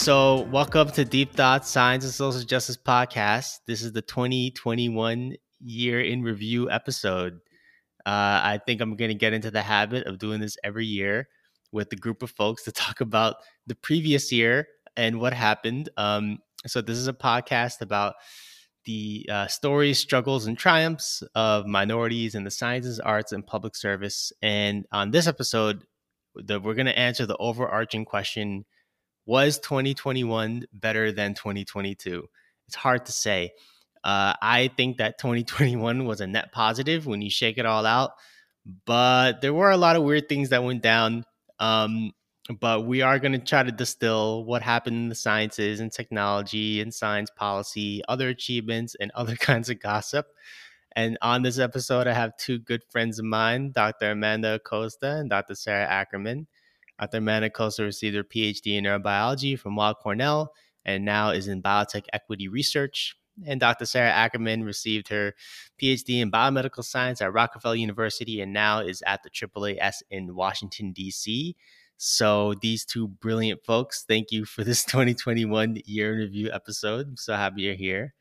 So welcome to Deep Thoughts Science and Social Justice Podcast. This is the 2021 year in review episode. Uh, I think I'm going to get into the habit of doing this every year with a group of folks to talk about the previous year and what happened. Um, so this is a podcast about the uh, stories, struggles, and triumphs of minorities in the sciences, arts, and public service. And on this episode, the, we're going to answer the overarching question Was 2021 better than 2022? It's hard to say. Uh, I think that 2021 was a net positive when you shake it all out, but there were a lot of weird things that went down. Um, but we are going to try to distill what happened in the sciences and technology and science policy, other achievements, and other kinds of gossip. And on this episode, I have two good friends of mine, Dr. Amanda Acosta and Dr. Sarah Ackerman. Dr. Amanda Acosta received her PhD in neurobiology from Weill Cornell and now is in biotech equity research. And Dr. Sarah Ackerman received her PhD in biomedical science at Rockefeller University and now is at the AAAS in Washington, D.C. So these two brilliant folks, thank you for this 2021 year in review episode. I'm so happy you're here.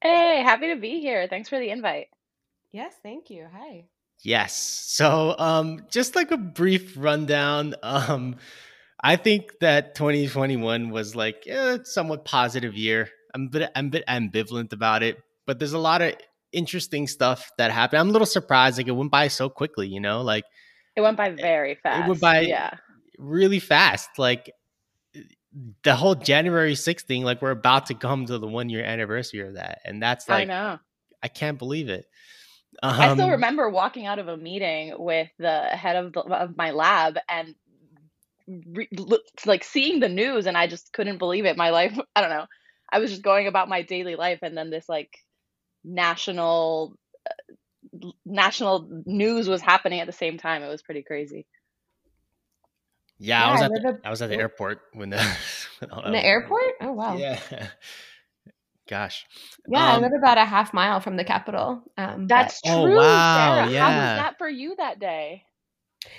Hey, happy to be here. Thanks for the invite. Yes, thank you. Hi. Yes. So um just like a brief rundown, um I think that 2021 was like a somewhat positive year. I'm a bit I'm a bit ambivalent about it, but there's a lot of interesting stuff that happened. I'm a little surprised like it went by so quickly, you know, like it went by very fast. It went by yeah really fast. Like the whole January 6th thing, like we're about to come to the one year anniversary of that. And that's like, I know. I can't believe it. Um, I still um, remember walking out of a meeting with the head of, the, of my lab and re- like seeing the news, and I just couldn't believe it. My life, I don't know. I was just going about my daily life, and then this like national uh, national news was happening at the same time. It was pretty crazy. Yeah, yeah I was I at the, a, I was at the airport when the when the airport. Oh wow. Yeah. Gosh. Yeah, um, I live about a half mile from the Capitol. Um, That's but, oh, true. Oh wow! Sarah. Yeah. How was that for you that day?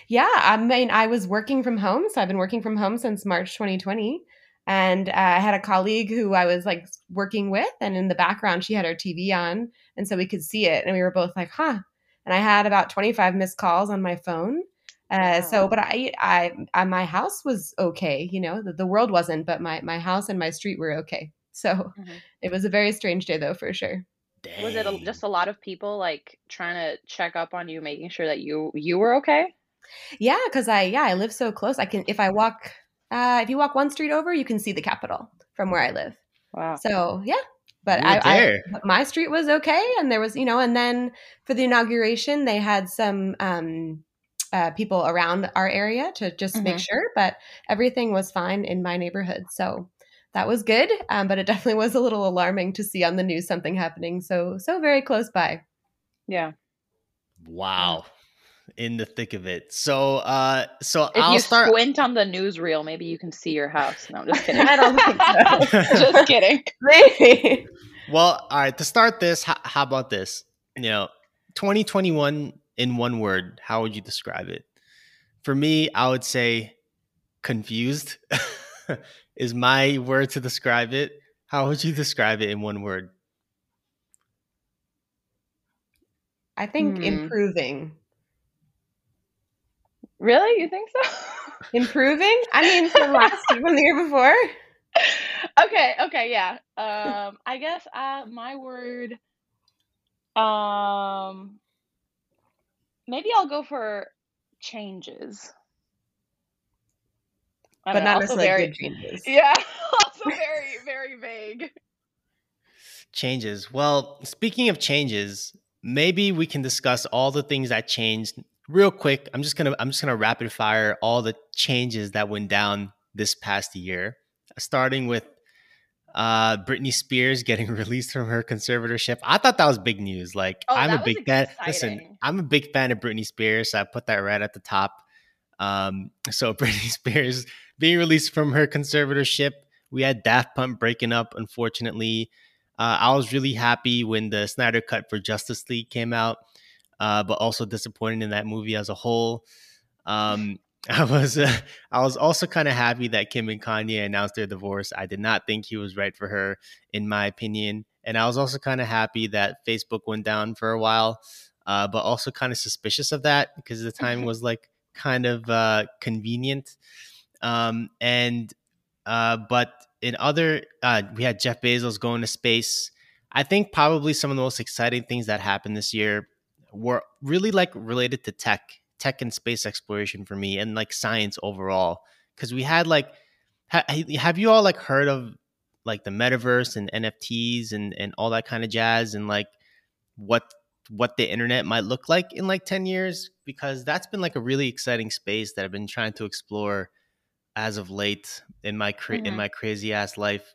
Yeah, I mean, I was working from home, so I've been working from home since March 2020. And uh, I had a colleague who I was like working with, and in the background, she had her TV on, and so we could see it. And we were both like, "Huh." And I had about 25 missed calls on my phone uh, so, but I, I, I, my house was okay. You know, the, the, world wasn't, but my my house and my street were okay. So, mm-hmm. it was a very strange day, though, for sure. Dang. Was it a, just a lot of people like trying to check up on you, making sure that you you were okay? Yeah, because I yeah I live so close. I can if I walk uh, if you walk one street over, you can see the Capitol from where I live. Wow. So yeah, but I, I, my street was okay, and there was you know, and then for the inauguration, they had some um uh, people around our area to just mm-hmm. make sure, but everything was fine in my neighborhood. So that was good, um, but it definitely was a little alarming to see on the news something happening so so very close by. Yeah. Wow. In the thick of it. So uh so if I'll you start squint on the newsreel, maybe you can see your house. No, I'm just kidding. I don't think so. just kidding. Maybe. Well, all right, to start this, how, how about this? You know, 2021 in one word, how would you describe it? For me, I would say confused is my word to describe it. How would you describe it in one word? I think hmm. improving. Really? You think so? improving? I mean, from last from the year before. Okay. Okay. Yeah. Um. I guess. Uh. My word. Um maybe I'll go for changes. But know, not necessarily very, good changes. Yeah, also very, very vague. Changes. Well, speaking of changes, maybe we can discuss all the things that changed real quick. I'm just gonna I'm just gonna rapid fire all the changes that went down this past year, starting with uh Britney Spears getting released from her conservatorship. I thought that was big news. Like oh, I'm a big fan. Listen, I'm a big fan of Britney Spears. So I put that right at the top. Um, so Britney Spears being released from her conservatorship. We had Daft Punk breaking up, unfortunately. Uh, I was really happy when the Snyder Cut for Justice League came out, uh, but also disappointed in that movie as a whole. Um, I was uh, I was also kind of happy that Kim and Kanye announced their divorce. I did not think he was right for her, in my opinion, and I was also kind of happy that Facebook went down for a while, uh, but also kind of suspicious of that because the time was like kind of uh, convenient. Um, and uh, but in other, uh, we had Jeff Bezos going to space. I think probably some of the most exciting things that happened this year were really like related to tech, tech and space exploration for me, and like science overall. Because we had like, ha- have you all like heard of like the metaverse and NFTs and and all that kind of jazz and like what what the internet might look like in like 10 years because that's been like a really exciting space that I've been trying to explore as of late in my cra- mm-hmm. in my crazy ass life.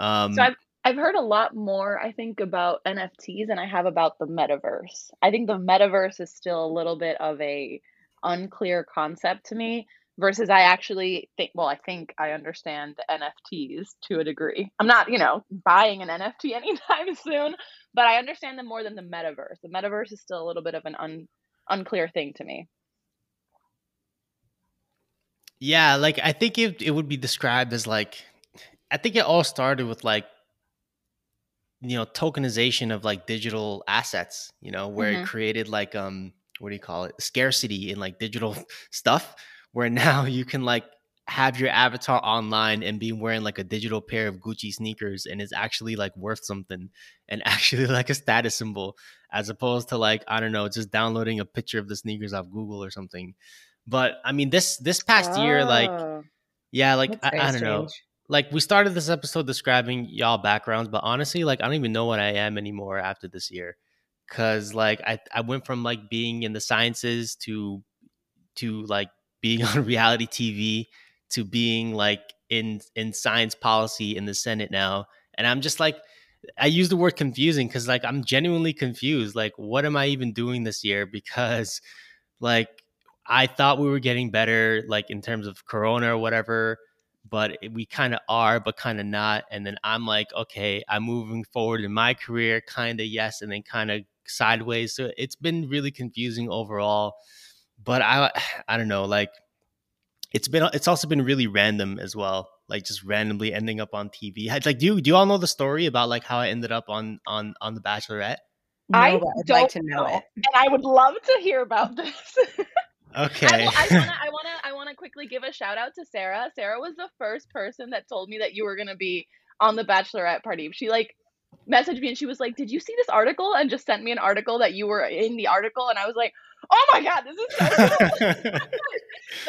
Um, so I've I've heard a lot more. I think about NFTs than I have about the metaverse. I think the metaverse is still a little bit of a unclear concept to me. Versus, I actually think. Well, I think I understand NFTs to a degree. I'm not, you know, buying an NFT anytime soon, but I understand them more than the metaverse. The metaverse is still a little bit of an un, unclear thing to me. Yeah, like I think it it would be described as like I think it all started with like you know tokenization of like digital assets, you know, where mm-hmm. it created like um what do you call it? scarcity in like digital stuff where now you can like have your avatar online and be wearing like a digital pair of Gucci sneakers and it's actually like worth something and actually like a status symbol as opposed to like I don't know just downloading a picture of the sneakers off Google or something. But I mean, this this past oh, year, like, oh. yeah, like I, I, don't know. Like we started this episode describing y'all backgrounds, but honestly, like I don't even know what I am anymore after this year, because like I I went from like being in the sciences to to like being on reality TV to being like in in science policy in the Senate now, and I'm just like. I use the word confusing because like I'm genuinely confused. Like, what am I even doing this year? Because like I thought we were getting better, like in terms of Corona or whatever, but we kind of are, but kind of not. And then I'm like, okay, I'm moving forward in my career, kind of yes, and then kind of sideways. So it's been really confusing overall. But I, I don't know, like it's been, it's also been really random as well, like just randomly ending up on TV. Like, do you, do you all know the story about like how I ended up on on on The Bachelorette? No, I would like to know, know it, and I would love to hear about this. Okay. I, I wanna, I wanna, I wanna quickly give a shout out to Sarah. Sarah was the first person that told me that you were gonna be on the bachelorette party. She like messaged me and she was like, "Did you see this article?" and just sent me an article that you were in the article, and I was like, "Oh my god, this is so cool!"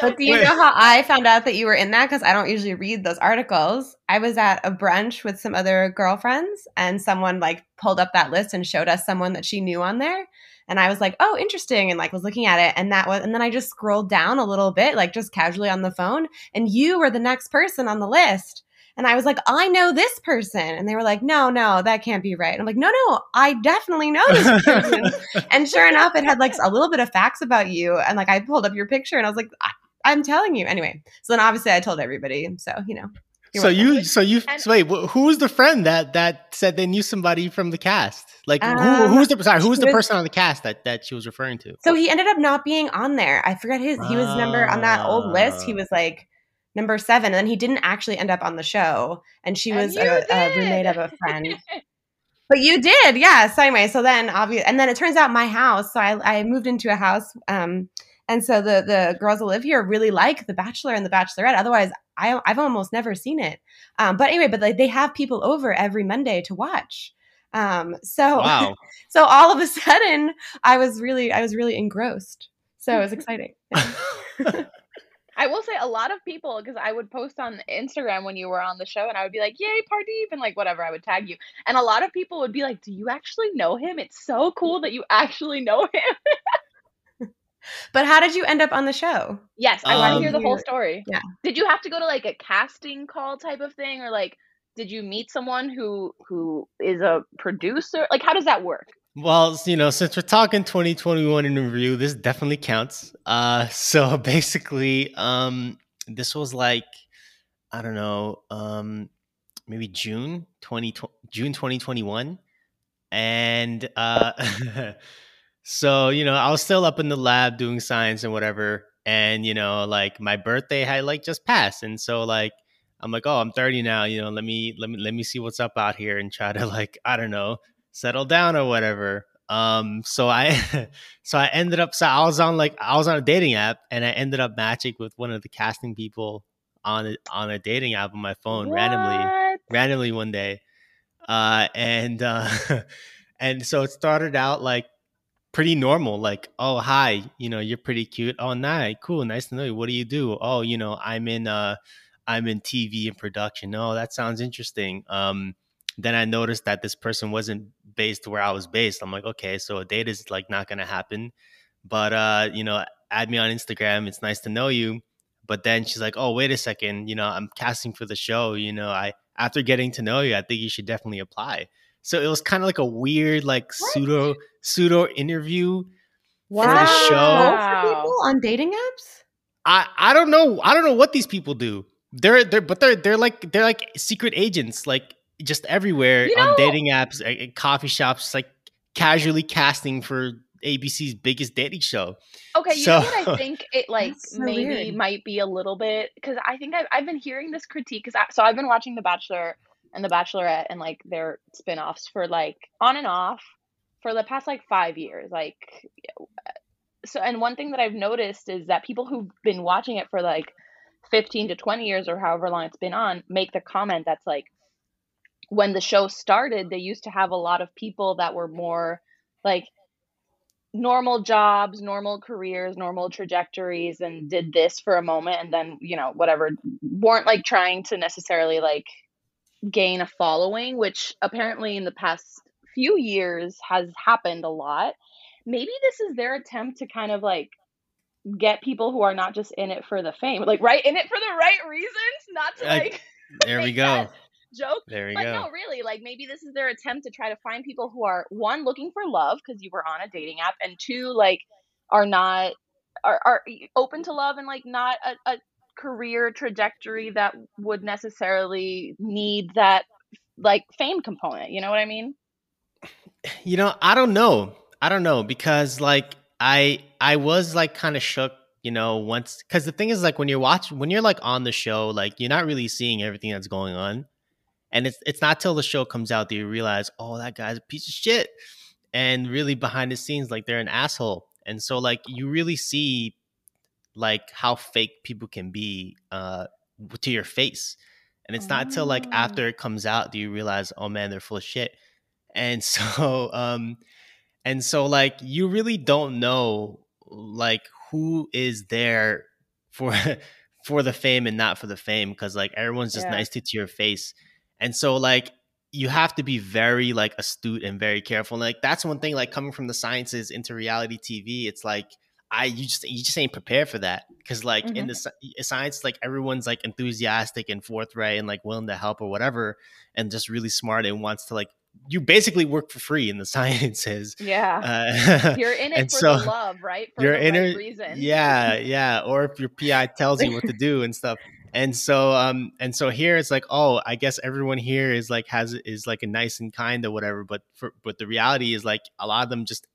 but do you know how I found out that you were in that? Because I don't usually read those articles. I was at a brunch with some other girlfriends, and someone like pulled up that list and showed us someone that she knew on there and I was like, "Oh, interesting," and like was looking at it, and that was, and then I just scrolled down a little bit, like just casually on the phone, and you were the next person on the list. And I was like, I know this person. And they were like, no, no, that can't be right. And I'm like, no, no, I definitely know this person. and sure enough, it had like a little bit of facts about you. And like I pulled up your picture and I was like, I- am telling you. Anyway, so then obviously I told everybody. So, you know. So you, so you, so wait, who was the friend that that said they knew somebody from the cast? Like um, who, who's the sorry, who's the was, person on the cast that that she was referring to? So he ended up not being on there. I forget his. He was number on that old list. He ah. was like number seven, and then he didn't actually end up on the show. And she was and a, a, roommate of a friend. but you did, yeah. So anyway, so then obviously, and then it turns out my house. So I, I moved into a house. Um, and so the the girls that live here really like The Bachelor and The Bachelorette. Otherwise, I, I've almost never seen it. Um, but anyway, but like they have people over every Monday to watch. Um, so wow. so all of a sudden, I was really I was really engrossed. So it was exciting. I will say a lot of people because I would post on Instagram when you were on the show and I would be like, "Yay, Pardeep!" and like whatever I would tag you, and a lot of people would be like, "Do you actually know him? It's so cool that you actually know him." But how did you end up on the show? Yes, I um, want to hear the whole story. Yeah. Did you have to go to like a casting call type of thing or like did you meet someone who who is a producer? Like how does that work? Well, you know, since we're talking 2021 in review, this definitely counts. Uh so basically um this was like I don't know, um maybe June 20 June 2021 and uh So, you know, I was still up in the lab doing science and whatever. and you know, like my birthday had like just passed, and so like I'm like, oh, I'm 30 now. You know, let me let me let me see what's up out here and try to like I don't know settle down or whatever. Um, so I so I ended up so I was on like I was on a dating app and I ended up matching with one of the casting people on a, on a dating app on my phone what? randomly randomly one day. Uh, and uh, and so it started out like pretty normal like oh hi you know you're pretty cute oh nice cool nice to know you what do you do oh you know i'm in uh i'm in tv and production oh that sounds interesting um then i noticed that this person wasn't based where i was based i'm like okay so a date is like not gonna happen but uh you know add me on instagram it's nice to know you but then she's like oh wait a second you know i'm casting for the show you know i after getting to know you i think you should definitely apply so it was kind of like a weird, like what? pseudo pseudo interview wow. for the show. For people on dating apps? I I don't know. I don't know what these people do. They're they're but they're they're like they're like secret agents, like just everywhere you know, on dating apps, at coffee shops, like casually casting for ABC's biggest dating show. Okay, you so, know what I think it like so maybe weird. might be a little bit because I think I've, I've been hearing this critique because so I've been watching The Bachelor and The Bachelorette and like their spin-offs for like on and off for the past like 5 years like so and one thing that I've noticed is that people who've been watching it for like 15 to 20 years or however long it's been on make the comment that's like when the show started they used to have a lot of people that were more like normal jobs, normal careers, normal trajectories and did this for a moment and then, you know, whatever weren't like trying to necessarily like gain a following, which apparently in the past few years has happened a lot. Maybe this is their attempt to kind of like get people who are not just in it for the fame, like right in it for the right reasons, not to like. there we go. Joke. There we but go. no, really, like maybe this is their attempt to try to find people who are one looking for love because you were on a dating app, and two like are not are, are open to love and like not a, a career trajectory that would necessarily need that like fame component. You know what I mean? You know, I don't know. I don't know because like I I was like kind of shook, you know, once cuz the thing is like when you're watching when you're like on the show, like you're not really seeing everything that's going on. And it's it's not till the show comes out that you realize, "Oh, that guy's a piece of shit." And really behind the scenes like they're an asshole. And so like you really see like how fake people can be uh, to your face. And it's not until like oh. after it comes out do you realize, oh man, they're full of shit. And so, um, and so like you really don't know like who is there for for the fame and not for the fame because like everyone's just yeah. nice to, to your face. And so like you have to be very like astute and very careful. And, like that's one thing like coming from the sciences into reality TV, it's like I you just you just ain't prepared for that because like mm-hmm. in the science like everyone's like enthusiastic and forthright and like willing to help or whatever and just really smart and wants to like you basically work for free in the sciences. Yeah, uh, you're in it for so the love, right? For you're in right it, reason. Yeah, yeah. Or if your PI tells you what to do and stuff. And so, um, and so here it's like, oh, I guess everyone here is like has is like a nice and kind or whatever. But for but the reality is like a lot of them just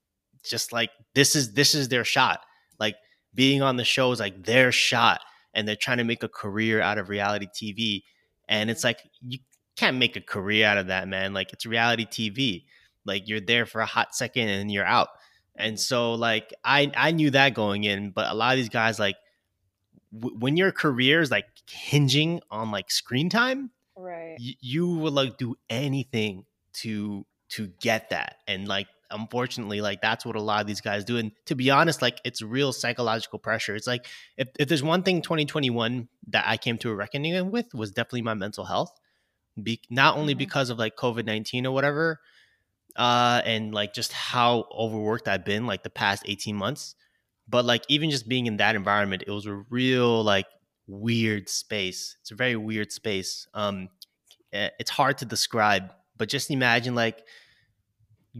just like this is this is their shot. Like being on the show is like their shot, and they're trying to make a career out of reality TV. And it's like you can't make a career out of that, man. Like it's reality TV. Like you're there for a hot second and you're out. And so like I I knew that going in, but a lot of these guys like w- when your career is like hinging on like screen time, right? Y- you will like do anything to to get that. And like unfortunately like that's what a lot of these guys do and to be honest like it's real psychological pressure it's like if, if there's one thing 2021 that i came to a reckoning with was definitely my mental health be, not only mm-hmm. because of like covid-19 or whatever uh and like just how overworked i've been like the past 18 months but like even just being in that environment it was a real like weird space. It's a very weird space. Um it's hard to describe but just imagine like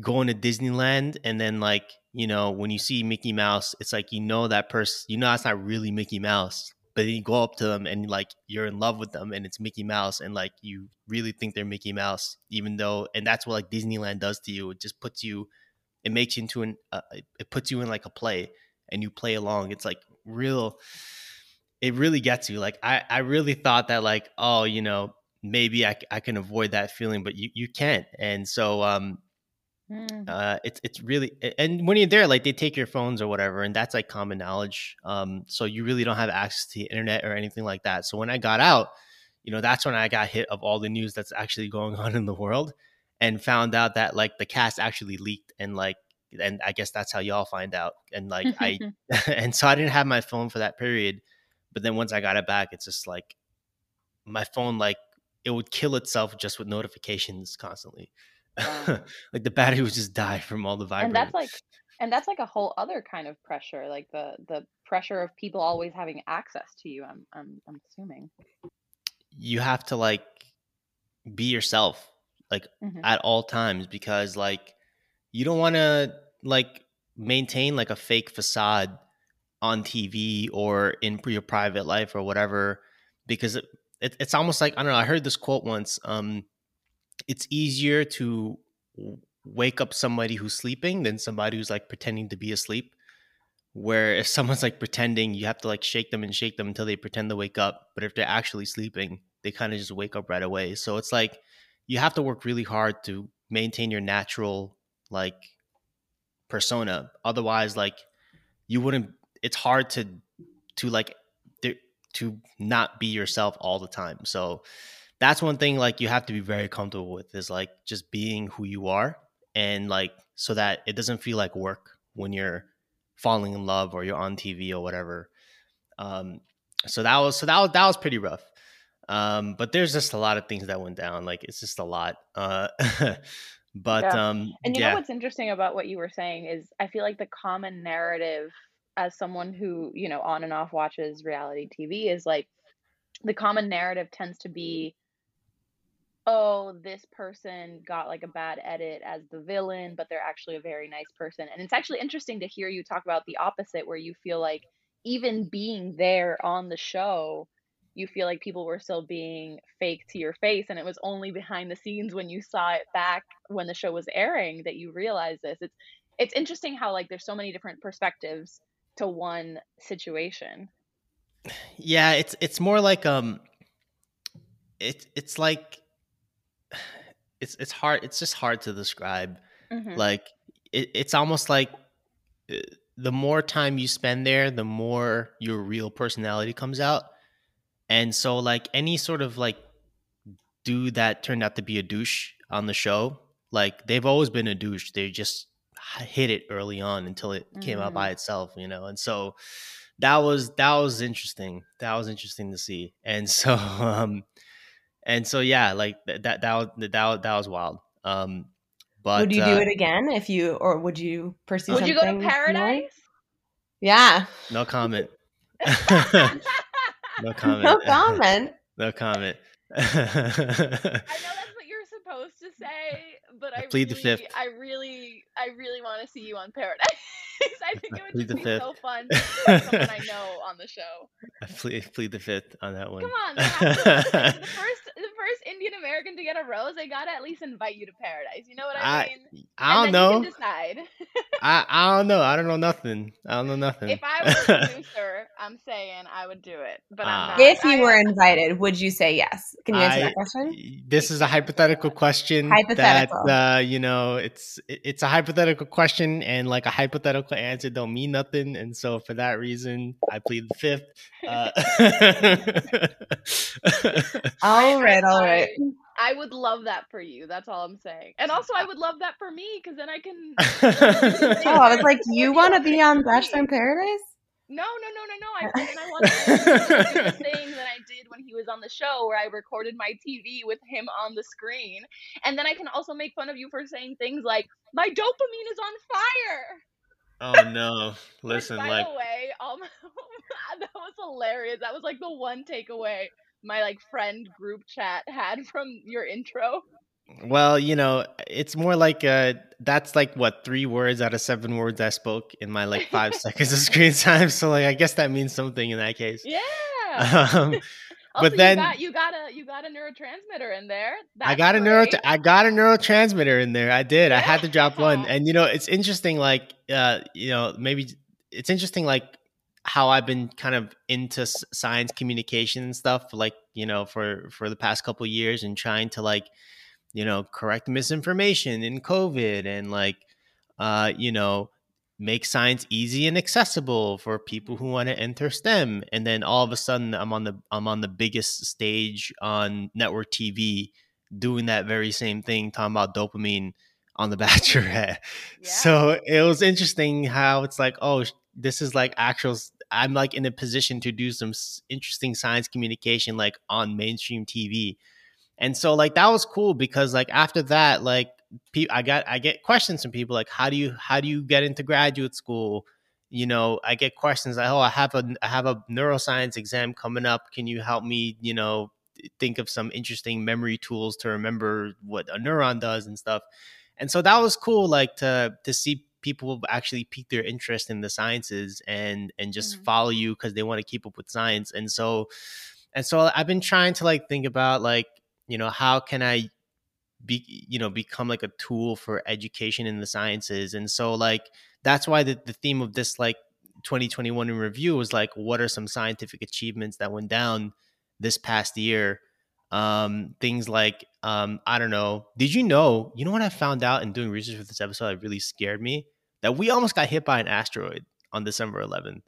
going to Disneyland and then like you know when you see Mickey Mouse, it's like you know that person, you know it's not really Mickey Mouse, but then you go up to them and like you're in love with them and it's Mickey Mouse and like you really think they're Mickey Mouse, even though and that's what like Disneyland does to you. It just puts you, it makes you into an, uh, it puts you in like a play and you play along. It's like real it really gets you. Like I, I really thought that like, oh, you know, maybe I, I can avoid that feeling, but you, you can't. And so, um, mm. uh, it's, it's really, and when you're there, like they take your phones or whatever, and that's like common knowledge. Um, so you really don't have access to the internet or anything like that. So when I got out, you know, that's when I got hit of all the news that's actually going on in the world and found out that like the cast actually leaked and like, and I guess that's how y'all find out. And like, I, and so I didn't have my phone for that period but then once I got it back, it's just like my phone, like it would kill itself just with notifications constantly. Wow. like the battery would just die from all the vibrating. And that's like, and that's like a whole other kind of pressure, like the the pressure of people always having access to you. I'm I'm I'm assuming. You have to like be yourself, like mm-hmm. at all times, because like you don't want to like maintain like a fake facade on TV or in your private life or whatever, because it, it, it's almost like I don't know. I heard this quote once. Um, it's easier to wake up somebody who's sleeping than somebody who's like pretending to be asleep. Where if someone's like pretending, you have to like shake them and shake them until they pretend to wake up. But if they're actually sleeping, they kind of just wake up right away. So it's like you have to work really hard to maintain your natural like persona. Otherwise, like you wouldn't it's hard to to like to not be yourself all the time. So that's one thing like you have to be very comfortable with is like just being who you are and like so that it doesn't feel like work when you're falling in love or you're on TV or whatever. Um so that was so that was that was pretty rough. Um but there's just a lot of things that went down like it's just a lot. Uh but yeah. um and you yeah. know what's interesting about what you were saying is I feel like the common narrative as someone who you know on and off watches reality tv is like the common narrative tends to be oh this person got like a bad edit as the villain but they're actually a very nice person and it's actually interesting to hear you talk about the opposite where you feel like even being there on the show you feel like people were still being fake to your face and it was only behind the scenes when you saw it back when the show was airing that you realized this it's it's interesting how like there's so many different perspectives to one situation. Yeah, it's it's more like um it's it's like it's it's hard it's just hard to describe. Mm-hmm. Like it, it's almost like uh, the more time you spend there, the more your real personality comes out. And so like any sort of like dude that turned out to be a douche on the show, like they've always been a douche. They just hit it early on until it mm. came out by mm. itself, you know. And so that was that was interesting. That was interesting to see. And so um and so yeah, like that that that was that, that was wild. Um but Would you uh, do it again if you or would you pursue Would you go to paradise? More? Yeah. No comment. no comment. No comment. no comment. I know that's what you're supposed to say, but I, I plead really, the fifth. I really, I really want to see you on Paradise. I think it would just be fifth. so fun to someone I know on the show. I plead, plead the fifth on that one. Come on, the first, the first Indian American to get a rose, they gotta at least invite you to Paradise. You know what I mean? I, I don't know. decide. I, I don't know. I don't know nothing. I don't know nothing. If I were a producer, I'm saying I would do it. But uh, if you I, were invited, would you say yes? Can you answer I, that question? This is a hypothetical question. Hypothetical. That, uh, you know, it's it's a hypothetical question, and like a hypothetical answer don't mean nothing. And so for that reason, I plead the fifth. Uh, all right, all right. I would love that for you. That's all I'm saying. And also, I would love that for me because then I can. oh, I was like, you want to be on Bachelor in Paradise? No, no, no, no, no. I, and I want to do the thing that I did when he was on the show where I recorded my TV with him on the screen. And then I can also make fun of you for saying things like, my dopamine is on fire. Oh no! Listen, by like, the way, um, that was hilarious. That was like the one takeaway my like friend group chat had from your intro. Well, you know, it's more like uh that's like what three words out of seven words I spoke in my like five seconds of screen time. So like I guess that means something in that case. Yeah. Um, also, but then you got, you got, a you got a neurotransmitter in there. That's I got a neuro I got a neurotransmitter in there. I did. Yeah. I had to drop one. And you know, it's interesting like uh you know, maybe it's interesting like how I've been kind of into science communication and stuff, like you know, for for the past couple years, and trying to like, you know, correct misinformation in COVID, and like, uh, you know, make science easy and accessible for people who want to enter STEM. And then all of a sudden, I'm on the I'm on the biggest stage on network TV, doing that very same thing, talking about dopamine on the Bachelorette. Yeah. So it was interesting how it's like, oh, this is like actual I'm like in a position to do some interesting science communication like on mainstream TV. And so like that was cool because like after that like pe- I got I get questions from people like how do you how do you get into graduate school? You know, I get questions like, "Oh, I have a I have a neuroscience exam coming up. Can you help me, you know, think of some interesting memory tools to remember what a neuron does and stuff?" And so that was cool like to to see people will actually pique their interest in the sciences and and just mm-hmm. follow you because they want to keep up with science and so and so i've been trying to like think about like you know how can i be you know become like a tool for education in the sciences and so like that's why the, the theme of this like 2021 in review was like what are some scientific achievements that went down this past year um things like um i don't know did you know you know what i found out in doing research for this episode that really scared me that we almost got hit by an asteroid on December 11th.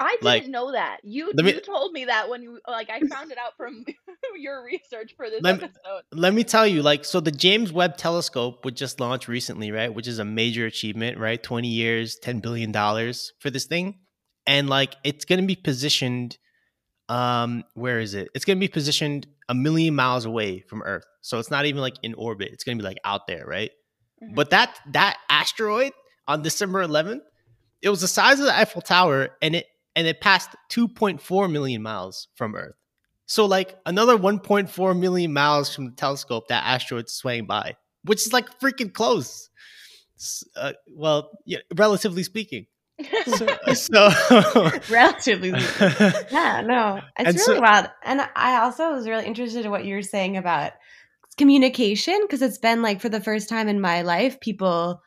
I didn't like, know that. You me, you told me that when you like I found it out from your research for this let episode. Me, let me tell you, like, so the James Webb Telescope, which just launched recently, right, which is a major achievement, right? Twenty years, ten billion dollars for this thing, and like it's going to be positioned. Um, where is it? It's going to be positioned a million miles away from Earth, so it's not even like in orbit. It's going to be like out there, right? Mm-hmm. But that that asteroid on December 11th, it was the size of the Eiffel Tower and it and it passed 2.4 million miles from Earth. So like another 1.4 million miles from the telescope that asteroid swaying by, which is like freaking close. Uh, well, yeah, relatively speaking. so, so relatively yeah no it's really so, wild and i also was really interested in what you were saying about communication because it's been like for the first time in my life people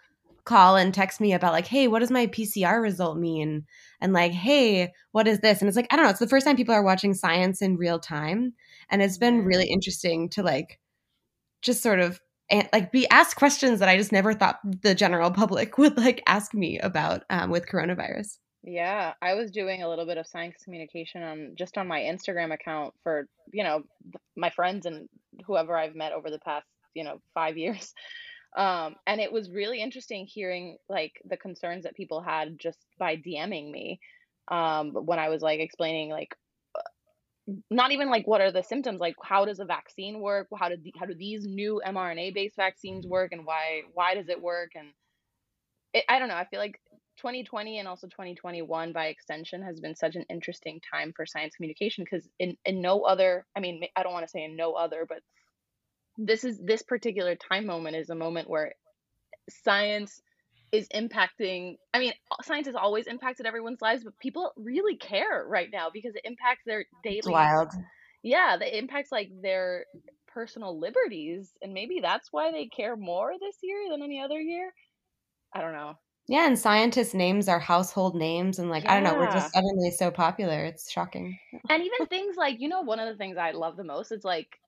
call and text me about like, hey, what does my PCR result mean? And like, hey, what is this? And it's like, I don't know. It's the first time people are watching science in real time. And it's been really interesting to like just sort of like be asked questions that I just never thought the general public would like ask me about um, with coronavirus. Yeah, I was doing a little bit of science communication on just on my Instagram account for, you know, my friends and whoever I've met over the past, you know, 5 years. Um, and it was really interesting hearing like the concerns that people had just by DMing me um, when I was like explaining like uh, not even like what are the symptoms like how does a vaccine work? How do the, how do these new mRNA based vaccines work and why why does it work? And it, I don't know I feel like 2020 and also 2021 by extension has been such an interesting time for science communication because in in no other I mean I don't want to say in no other but this is this particular time moment is a moment where science is impacting i mean science has always impacted everyone's lives but people really care right now because it impacts their daily it's wild. Yeah it impacts like their personal liberties and maybe that's why they care more this year than any other year? I don't know. Yeah and scientists names are household names and like yeah. i don't know we're just suddenly so popular. It's shocking. And even things like you know one of the things i love the most is like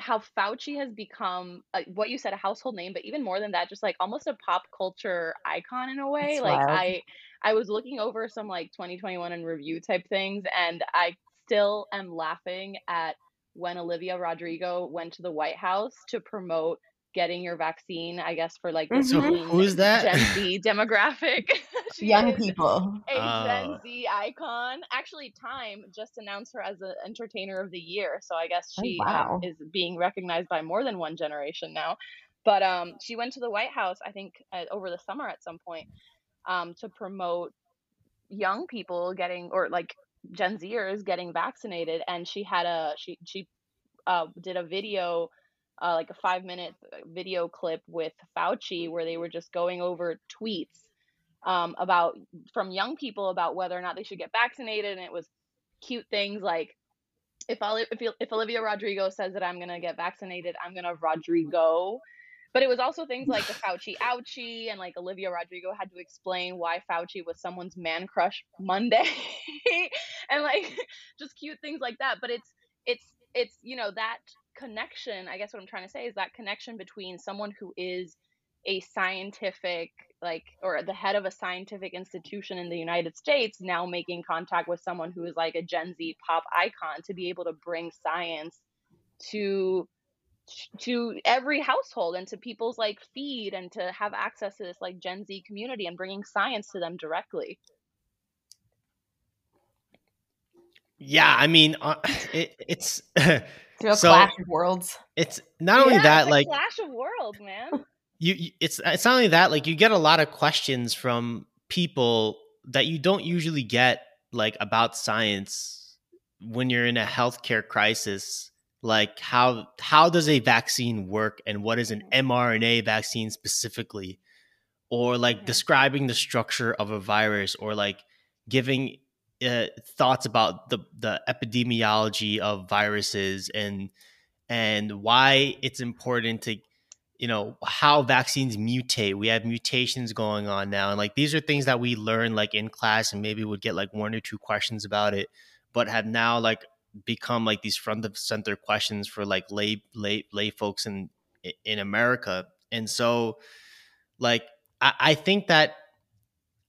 how Fauci has become uh, what you said a household name, but even more than that, just like almost a pop culture icon in a way. That's like wild. I I was looking over some like 2021 and review type things, and I still am laughing at when Olivia Rodrigo went to the White House to promote getting your vaccine, I guess, for like the so who's that Gen Z demographic. Young people. A uh. Gen Z icon. Actually, Time just announced her as an entertainer of the year, so I guess oh, she oh, wow. is being recognized by more than one generation now. But um, she went to the White House, I think, uh, over the summer at some point, um, to promote young people getting or like Gen Zers getting vaccinated, and she had a she she uh, did a video uh, like a five minute video clip with Fauci where they were just going over tweets um, about from young people about whether or not they should get vaccinated, and it was cute things like if if if Olivia Rodrigo says that I'm gonna get vaccinated, I'm gonna Rodrigo. But it was also things like the Fauci ouchie and like Olivia Rodrigo had to explain why Fauci was someone's man crush Monday. And like just cute things like that. But it's it's it's you know that connection. I guess what I'm trying to say is that connection between someone who is a scientific like or the head of a scientific institution in the United States now making contact with someone who is like a Gen Z pop icon to be able to bring science to to every household and to people's like feed and to have access to this like Gen Z community and bringing science to them directly. Yeah, I mean, uh, it, it's Real so clash of worlds. It's not only yeah, that, like clash of worlds, man. You, you, it's it's not only that, like you get a lot of questions from people that you don't usually get, like about science when you're in a healthcare crisis like how how does a vaccine work and what is an mRNA vaccine specifically or like mm-hmm. describing the structure of a virus or like giving uh, thoughts about the the epidemiology of viruses and and why it's important to you know how vaccines mutate we have mutations going on now and like these are things that we learn like in class and maybe would get like one or two questions about it but have now like become like these front of center questions for like lay lay lay folks in in America. And so like I, I think that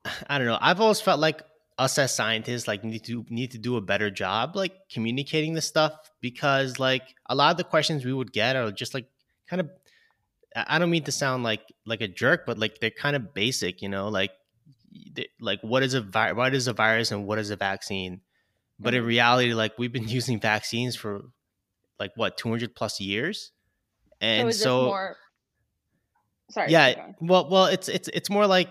I don't know, I've always felt like us as scientists like need to need to do a better job like communicating this stuff because like a lot of the questions we would get are just like kind of I don't mean to sound like like a jerk, but like they're kind of basic, you know, like like what is a vi- what is a virus and what is a vaccine but in mm-hmm. reality, like we've been using vaccines for like what 200 plus years, and so, so more... sorry. Yeah, well, well, it's it's it's more like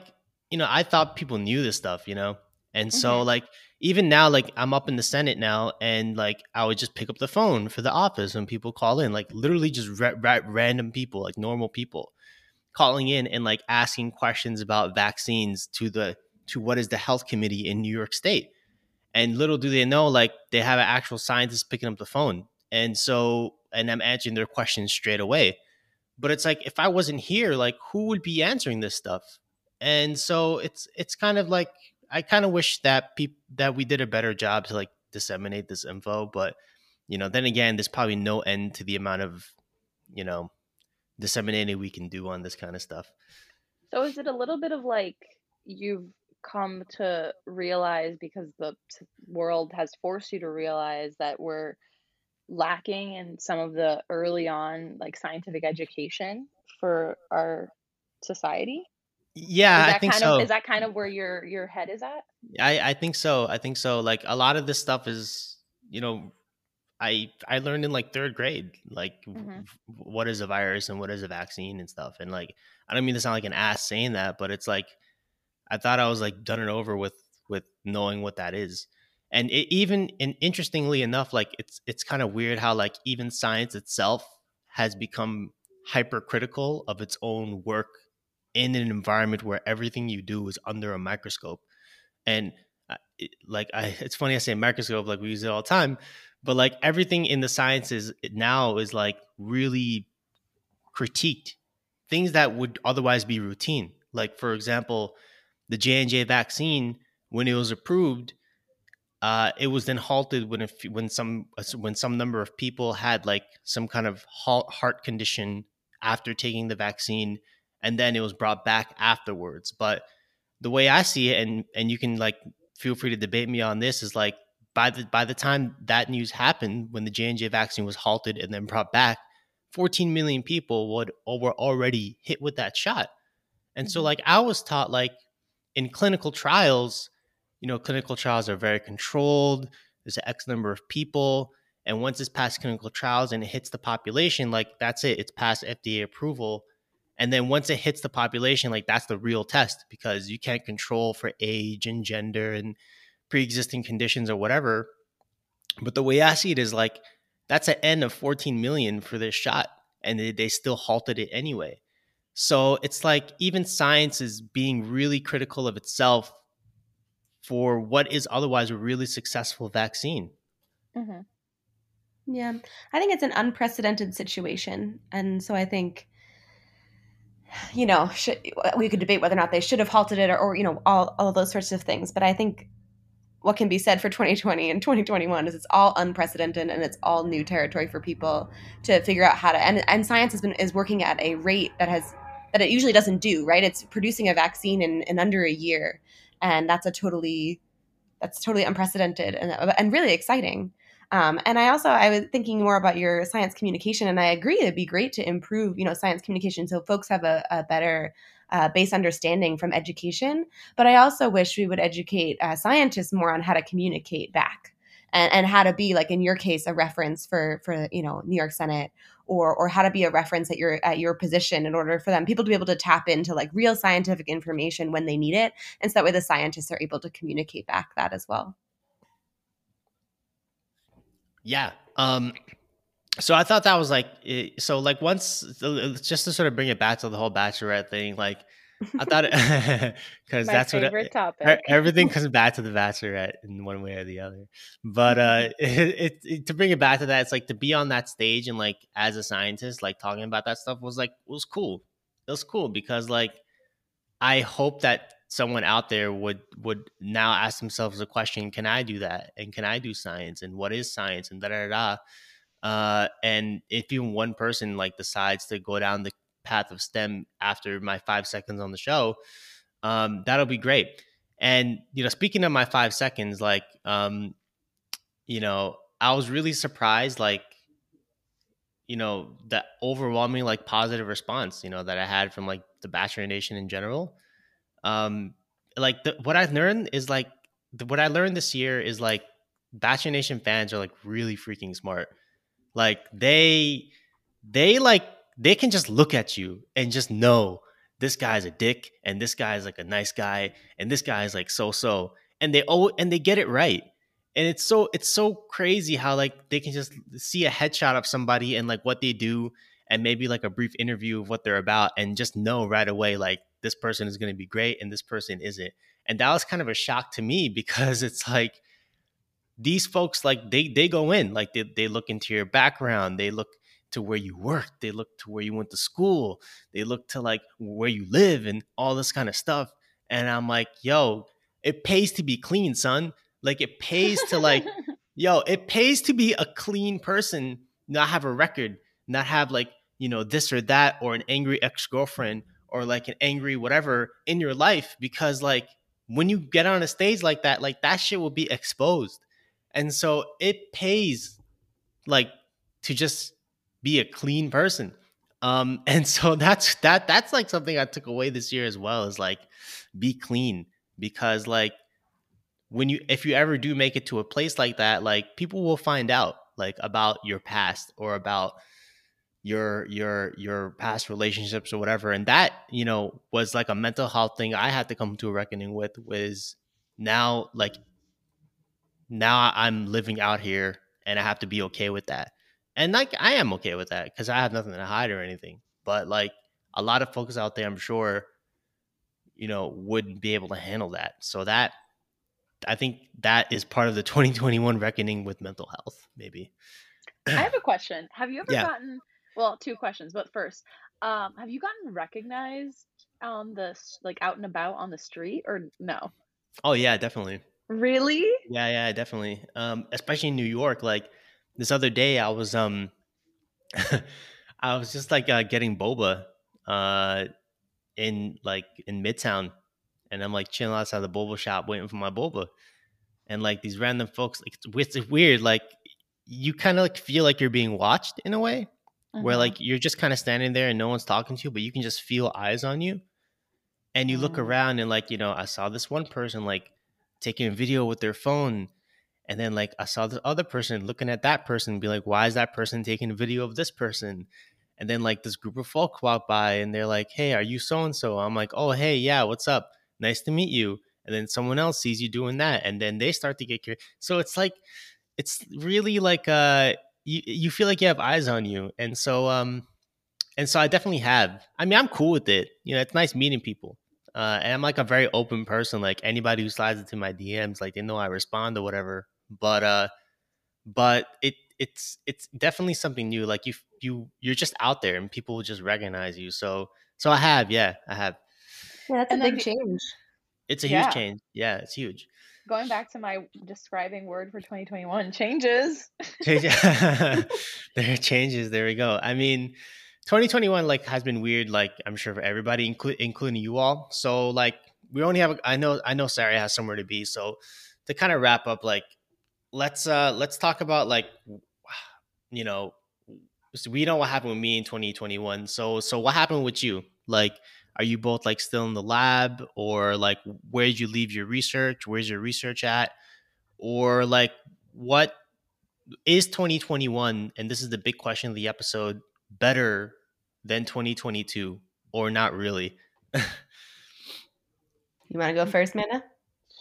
you know I thought people knew this stuff, you know, and mm-hmm. so like even now, like I'm up in the Senate now, and like I would just pick up the phone for the office when people call in, like literally just ra- ra- random people, like normal people, calling in and like asking questions about vaccines to the to what is the health committee in New York State and little do they know, like they have an actual scientist picking up the phone. And so, and I'm answering their questions straight away. But it's like, if I wasn't here, like who would be answering this stuff? And so it's, it's kind of like, I kind of wish that people, that we did a better job to like disseminate this info. But, you know, then again, there's probably no end to the amount of, you know, disseminating we can do on this kind of stuff. So is it a little bit of like you've come to realize because the world has forced you to realize that we're lacking in some of the early on like scientific education for our society yeah i think kind so of, is that kind of where your your head is at i i think so i think so like a lot of this stuff is you know i i learned in like third grade like mm-hmm. what is a virus and what is a vaccine and stuff and like i don't mean to sound like an ass saying that but it's like I thought I was like done it over with with knowing what that is. And it even and interestingly enough, like it's it's kind of weird how like even science itself has become hypercritical of its own work in an environment where everything you do is under a microscope. And uh, like I, it's funny I say microscope like we use it all the time, but like everything in the sciences now is like really critiqued. Things that would otherwise be routine. Like for example, the J and J vaccine, when it was approved, uh, it was then halted when if, when some when some number of people had like some kind of heart condition after taking the vaccine, and then it was brought back afterwards. But the way I see it, and and you can like feel free to debate me on this, is like by the by the time that news happened, when the J and J vaccine was halted and then brought back, 14 million people would were already hit with that shot. And so mm-hmm. like I was taught like in clinical trials, you know, clinical trials are very controlled. There's an X number of people. And once it's past clinical trials and it hits the population, like that's it, it's past FDA approval. And then once it hits the population, like that's the real test because you can't control for age and gender and pre existing conditions or whatever. But the way I see it is like that's an n of 14 million for this shot. And they, they still halted it anyway. So it's like even science is being really critical of itself for what is otherwise a really successful vaccine. Mm-hmm. Yeah, I think it's an unprecedented situation. And so I think you know, should, we could debate whether or not they should have halted it or, or, you know, all, all those sorts of things. But I think what can be said for 2020 and 2021 is it's all unprecedented and it's all new territory for people to figure out how to, and, and science has been, is working at a rate that has, that it usually doesn't do, right? It's producing a vaccine in, in under a year. And that's a totally, that's totally unprecedented and, and really exciting. Um, and I also I was thinking more about your science communication, and I agree it'd be great to improve you know science communication so folks have a, a better uh, base understanding from education. But I also wish we would educate uh, scientists more on how to communicate back and, and how to be like in your case a reference for for you know New York Senate or or how to be a reference at your at your position in order for them people to be able to tap into like real scientific information when they need it and so that way the scientists are able to communicate back that as well yeah. Um, so I thought that was like so like once just to sort of bring it back to the whole bachelorette thing like I thought because that's what it, topic. everything comes back to the bachelorette in one way or the other. But uh, it, it, it, to bring it back to that, it's like to be on that stage and like as a scientist, like talking about that stuff was like was cool. It was cool because like I hope that someone out there would would now ask themselves the question can i do that? And can i do science? And what is science? And da da da uh, and if even one person like decides to go down the path of stem after my five seconds on the show um, that'll be great. And you know speaking of my five seconds like um, you know i was really surprised like you know the overwhelming like positive response you know that i had from like the bachelor nation in general um like the, what i've learned is like the, what i learned this year is like bachelor nation fans are like really freaking smart. Like they they like they can just look at you and just know this guy's a dick and this guy's like a nice guy and this guy's like so so and they oh and they get it right. And it's so it's so crazy how like they can just see a headshot of somebody and like what they do and maybe like a brief interview of what they're about and just know right away like this person is going to be great and this person isn't. And that was kind of a shock to me because it's like these folks like they they go in like they, they look into your background they look to where you work they look to where you went to school they look to like where you live and all this kind of stuff. And i'm like yo it pays to be clean son. Like it pays to like yo it pays to be a clean person not have a record not have like you know this or that or an angry ex-girlfriend or like an angry whatever in your life because like when you get on a stage like that like that shit will be exposed. And so it pays like to just be a clean person. Um and so that's that that's like something i took away this year as well is like be clean because like when you if you ever do make it to a place like that like people will find out like about your past or about your your your past relationships or whatever. And that you know was like a mental health thing i had to come to a reckoning with was now like now i'm living out here and i have to be okay with that. And like i am okay with that because i have nothing to hide or anything. But like a lot of folks out there i'm sure you know wouldn't be able to handle that. So that i think that is part of the 2021 reckoning with mental health maybe. I have a question. Have you ever yeah. gotten well, two questions, but first, um, have you gotten recognized on the like out and about on the street or no? Oh yeah, definitely. Really? Yeah, yeah, definitely. Um, especially in New York. Like this other day, I was um, I was just like uh, getting boba, uh, in like in Midtown, and I'm like chilling outside the boba shop waiting for my boba, and like these random folks, like it's, it's weird. Like you kind of like feel like you're being watched in a way where mm-hmm. like you're just kind of standing there and no one's talking to you, but you can just feel eyes on you. And you mm. look around and like, you know, I saw this one person like taking a video with their phone. And then like I saw the other person looking at that person and be like, why is that person taking a video of this person? And then like this group of folk walk by and they're like, Hey, are you so and so? I'm like, Oh, hey, yeah, what's up? Nice to meet you. And then someone else sees you doing that. And then they start to get curious. So it's like, it's really like uh you you feel like you have eyes on you, and so um, and so I definitely have. I mean, I'm cool with it. You know, it's nice meeting people. Uh, and I'm like a very open person. Like anybody who slides into my DMs, like they know I respond or whatever. But uh, but it it's it's definitely something new. Like you you you're just out there, and people will just recognize you. So So I have, yeah, I have. Yeah, that's and a big change. It's a huge yeah. change. Yeah, it's huge. Going back to my describing word for 2021, changes. there are changes. There we go. I mean, 2021 like has been weird. Like I'm sure for everybody, inclu- including you all. So like we only have. I know. I know Sarah has somewhere to be. So to kind of wrap up, like let's uh let's talk about like you know we know what happened with me in 2021 so so what happened with you like are you both like still in the lab or like where did you leave your research? Where's your research at? Or like what is 2021 and this is the big question of the episode better than 2022 or not really? You want to go mm. first Mana?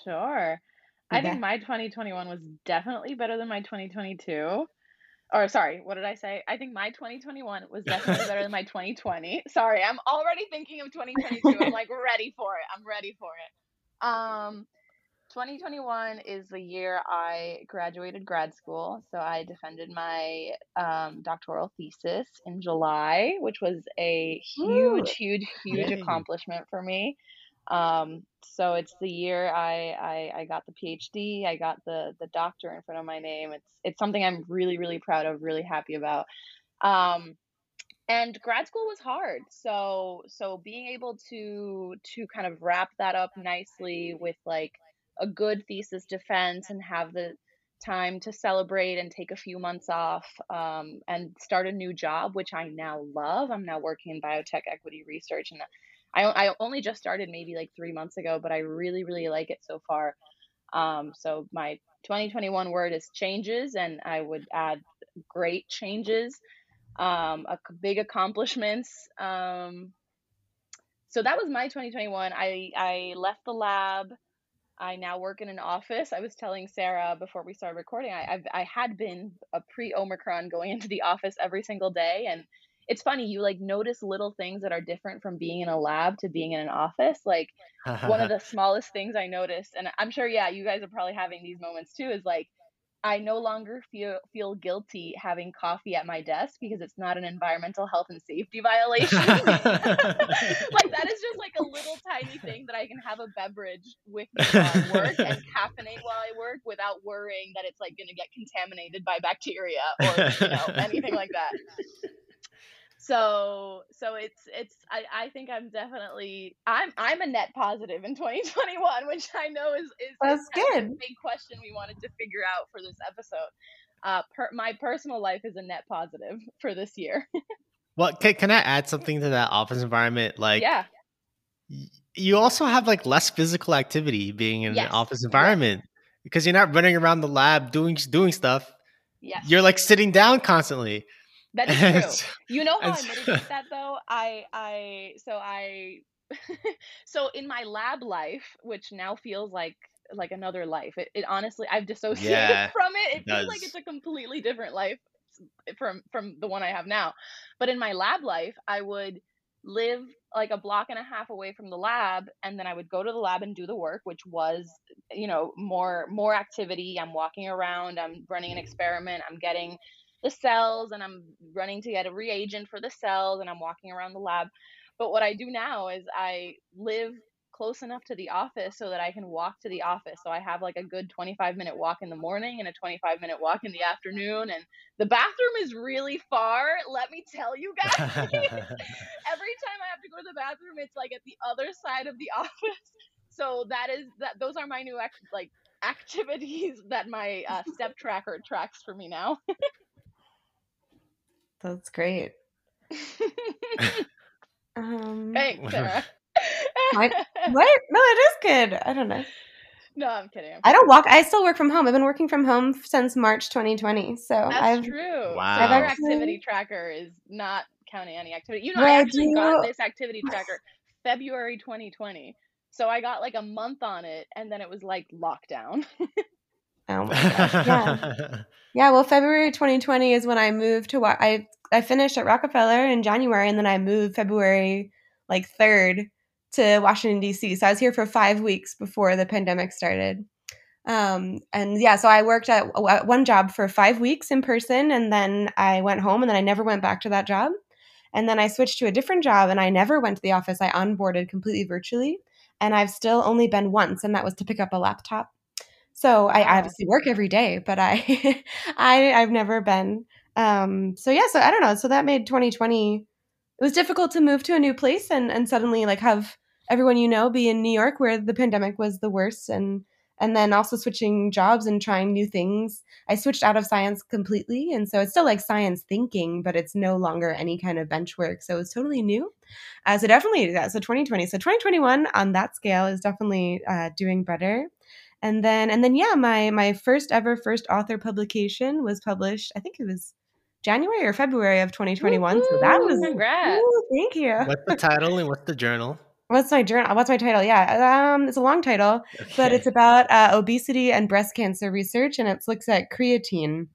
sure. I think my 2021 was definitely better than my 2022. Or sorry, what did I say? I think my 2021 was definitely better than my 2020. Sorry, I'm already thinking of 2022. I'm like ready for it. I'm ready for it. Um 2021 is the year I graduated grad school. So I defended my um, doctoral thesis in July, which was a huge, Ooh. huge, huge Yay. accomplishment for me. Um, so it's the year I, I I got the PhD. I got the the doctor in front of my name. It's it's something I'm really really proud of, really happy about. Um, and grad school was hard. So so being able to to kind of wrap that up nicely with like a good thesis defense and have the time to celebrate and take a few months off um, and start a new job, which I now love. I'm now working in biotech equity research and I, I only just started maybe like three months ago, but I really, really like it so far. Um, so my 2021 word is changes, and I would add great changes, um, a big accomplishments. Um, so that was my 2021. I I left the lab. I now work in an office. I was telling Sarah before we started recording. I I've, I had been a pre Omicron going into the office every single day, and it's funny you like notice little things that are different from being in a lab to being in an office like one of the smallest things i noticed and i'm sure yeah you guys are probably having these moments too is like i no longer feel feel guilty having coffee at my desk because it's not an environmental health and safety violation. Like that is just like a little tiny thing that i can have a beverage with me while i work and caffeinate while i work without worrying that it's like going to get contaminated by bacteria or you know anything like that so so it's it's I, I think I'm definitely I'm I'm a net positive in 2021, which I know is is, That's good. a big question we wanted to figure out for this episode. Uh, per, my personal life is a net positive for this year. well, can, can I add something to that office environment? Like, yeah, you also have like less physical activity being in yes. an office environment yes. because you're not running around the lab doing doing stuff. Yes. You're like sitting down constantly. That is true. you know how I mitigate that though? I I so I so in my lab life, which now feels like like another life. It, it honestly I've dissociated yeah, from it. It, it feels does. like it's a completely different life from from the one I have now. But in my lab life, I would live like a block and a half away from the lab and then I would go to the lab and do the work which was you know more more activity I'm walking around I'm running an experiment I'm getting the cells and I'm running to get a reagent for the cells and I'm walking around the lab. But what I do now is I live close enough to the office so that I can walk to the office. So I have like a good 25 minute walk in the morning and a 25 minute walk in the afternoon. And the bathroom is really far. Let me tell you guys. Every time I have to go to the bathroom, it's like at the other side of the office. So that is that. Those are my new like activities that my uh, step tracker tracks for me now. That's great. um, Thanks, Sarah. what? No, it is good. I don't know. No, I'm kidding. I'm I do not walk. I still work from home. I've been working from home since March 2020. So that's I've, true. Wow. Our activity tracker is not counting any activity. You know, well, I actually you... got this activity tracker February 2020. So I got like a month on it, and then it was like lockdown. Oh my gosh. Yeah. yeah. Well, February 2020 is when I moved to what I I finished at Rockefeller in January and then I moved February like 3rd to Washington D.C. So I was here for 5 weeks before the pandemic started. Um, and yeah, so I worked at, at one job for 5 weeks in person and then I went home and then I never went back to that job. And then I switched to a different job and I never went to the office. I onboarded completely virtually. And I've still only been once, and that was to pick up a laptop. So I, obviously work every day, but I, I I've never been. Um, so yeah, so I don't know. So that made 2020. It was difficult to move to a new place and and suddenly like have everyone you know be in New York where the pandemic was the worst and and then also switching jobs and trying new things. I switched out of science completely, and so it's still like science thinking, but it's no longer any kind of bench work. So it's totally new. Uh, so definitely, yeah, so 2020. So 2021 on that scale is definitely uh, doing better and then and then yeah my my first ever first author publication was published i think it was january or february of 2021 Woo-hoo! so that was congrats ooh, thank you what's the title and what's the journal what's my journal what's my title yeah um it's a long title okay. but it's about uh, obesity and breast cancer research and it looks at creatine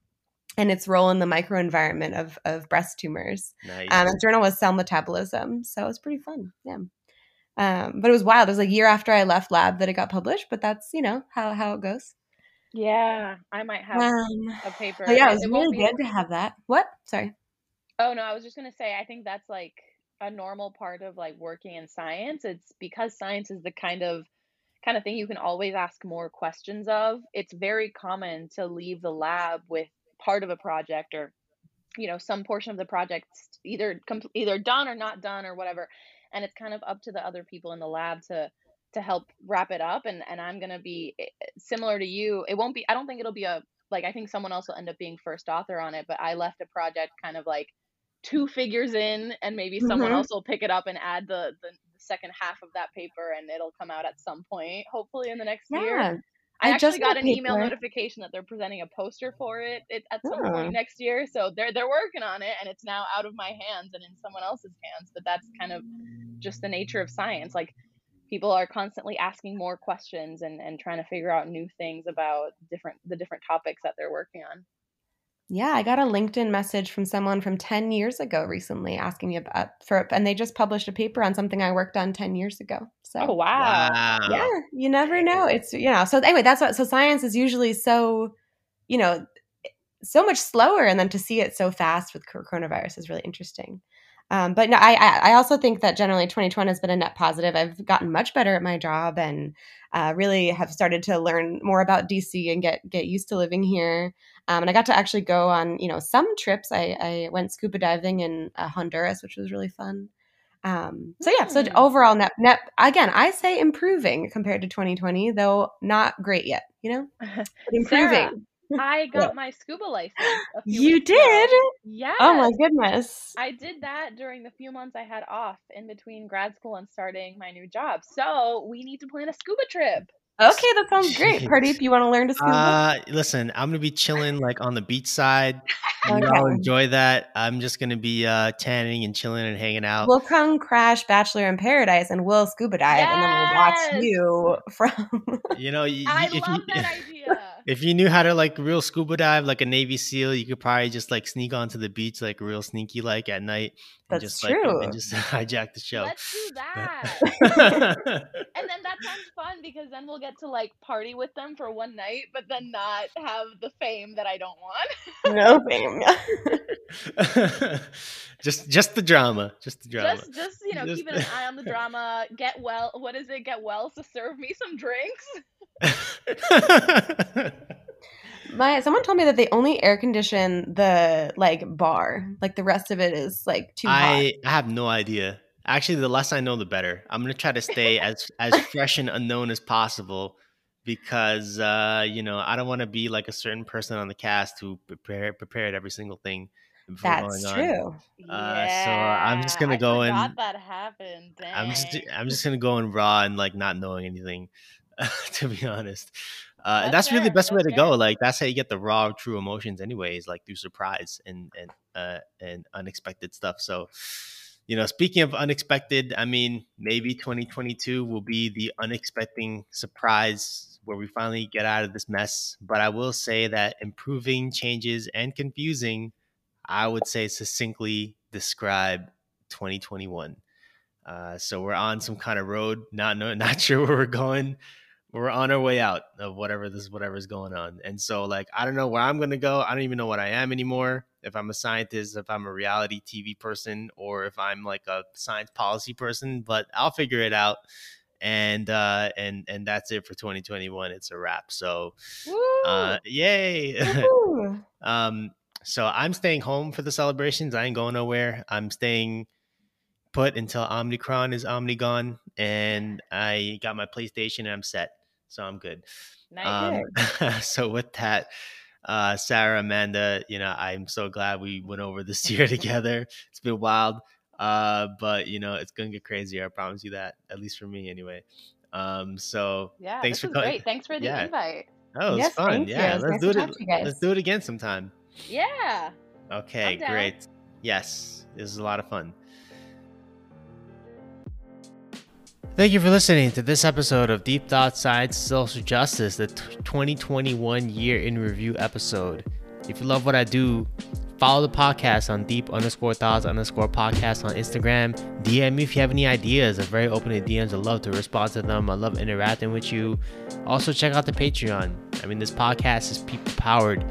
and its role in the microenvironment of, of breast tumors. Nice. Um, the journal was cell metabolism, so it was pretty fun. Yeah. Um, but it was wild. It was a year after I left lab that it got published, but that's, you know, how, how it goes. Yeah, I might have um, a paper. yeah, it was it really good to have that. What? Sorry. Oh no, I was just gonna say I think that's like a normal part of like working in science. It's because science is the kind of kind of thing you can always ask more questions of. It's very common to leave the lab with part of a project or you know some portion of the project either com- either done or not done or whatever and it's kind of up to the other people in the lab to to help wrap it up and and I'm going to be eh, similar to you it won't be I don't think it'll be a like I think someone else will end up being first author on it but I left a project kind of like two figures in and maybe mm-hmm. someone else will pick it up and add the, the, the second half of that paper and it'll come out at some point hopefully in the next yeah. year I, I actually got an paper. email notification that they're presenting a poster for it, it at some oh. point next year. So they're they're working on it, and it's now out of my hands and in someone else's hands. But that's kind of just the nature of science. Like people are constantly asking more questions and and trying to figure out new things about different the different topics that they're working on. Yeah, I got a LinkedIn message from someone from 10 years ago recently asking me about for and they just published a paper on something I worked on 10 years ago. So Oh wow. wow. Yeah, you never know. It's you know, so anyway, that's what so science is usually so, you know, so much slower and then to see it so fast with coronavirus is really interesting. Um, but no, I, I also think that generally 2020 has been a net positive. I've gotten much better at my job and uh, really have started to learn more about DC and get get used to living here. Um, and I got to actually go on you know some trips. I, I went scuba diving in uh, Honduras, which was really fun. Um, so yeah, so hmm. overall net net again, I say improving compared to 2020, though not great yet. You know, improving. Sarah, I got my scuba license. you did? Yeah. Oh my goodness. I did that during the few months I had off in between grad school and starting my new job. So we need to plan a scuba trip. Okay, that sounds great. Pardeep, you want to learn to scuba? Uh, listen, I'm gonna be chilling like on the beach side. okay. I'll enjoy that. I'm just gonna be uh, tanning and chilling and hanging out. We'll come crash Bachelor in Paradise and we'll scuba dive, yes! and then we'll watch you from. you know, you, I if love you, that idea. If you knew how to like real scuba dive like a Navy SEAL, you could probably just like sneak onto the beach like real sneaky like at night. That's just, true. Like, and just hijack the show. Let's do that. and then that sounds fun because then we'll get to like party with them for one night, but then not have the fame that I don't want. no fame. just just the drama. Just the drama. Just just you know, just... keeping an eye on the drama. Get well what is it? Get well to serve me some drinks. My someone told me that they only air condition the like bar, like the rest of it is like too I, hot. I have no idea. Actually, the less I know, the better. I'm gonna try to stay as as fresh and unknown as possible because uh, you know I don't want to be like a certain person on the cast who prepare prepared every single thing. That's true. Uh, yeah, so I'm just gonna go in. That happened. Dang. I'm just I'm just gonna go in raw and like not knowing anything. to be honest. Uh, and that's really the best way to go. Like that's how you get the raw, true emotions, anyways. Like through surprise and and uh, and unexpected stuff. So, you know, speaking of unexpected, I mean, maybe 2022 will be the unexpected surprise where we finally get out of this mess. But I will say that improving, changes, and confusing, I would say succinctly describe 2021. Uh, so we're on some kind of road, not not sure where we're going we're on our way out of whatever this whatever's going on and so like i don't know where i'm gonna go i don't even know what i am anymore if I'm a scientist, if I'm a reality TV person, or if I'm like a science policy person. But I'll figure it out. And uh, and and that's it for 2021. It's a wrap. So, uh, yay! um, so I'm staying home for the celebrations. I ain't going nowhere. I'm staying put until Omnicron is Omnigone, and I got my PlayStation and I'm set. So I'm good. Nice. Um, so with that, uh, Sarah, Amanda, you know, I'm so glad we went over this year together. It's been wild. Uh, but you know, it's gonna get crazier. I promise you that, at least for me anyway. Um, so yeah, thanks for coming. Great. Thanks for the yeah. invite. Oh, it's yes, fun. Yeah, let's nice do it. Let's do it again sometime. Yeah. Okay, great. Yes, this is a lot of fun. Thank you for listening to this episode of Deep Thought Science Social Justice, the 2021 year in review episode. If you love what I do, follow the podcast on deep underscore thoughts underscore podcast on Instagram. DM me if you have any ideas. I'm very open to DMs. I love to respond to them. I love interacting with you. Also, check out the Patreon. I mean, this podcast is people powered.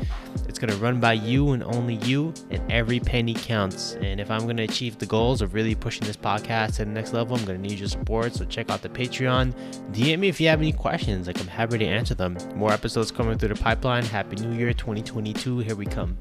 It's going to run by you and only you, and every penny counts. And if I'm going to achieve the goals of really pushing this podcast to the next level, I'm going to need your support. So check out the Patreon. DM me if you have any questions. Like, I'm happy to answer them. More episodes coming through the pipeline. Happy New Year 2022. Here we come.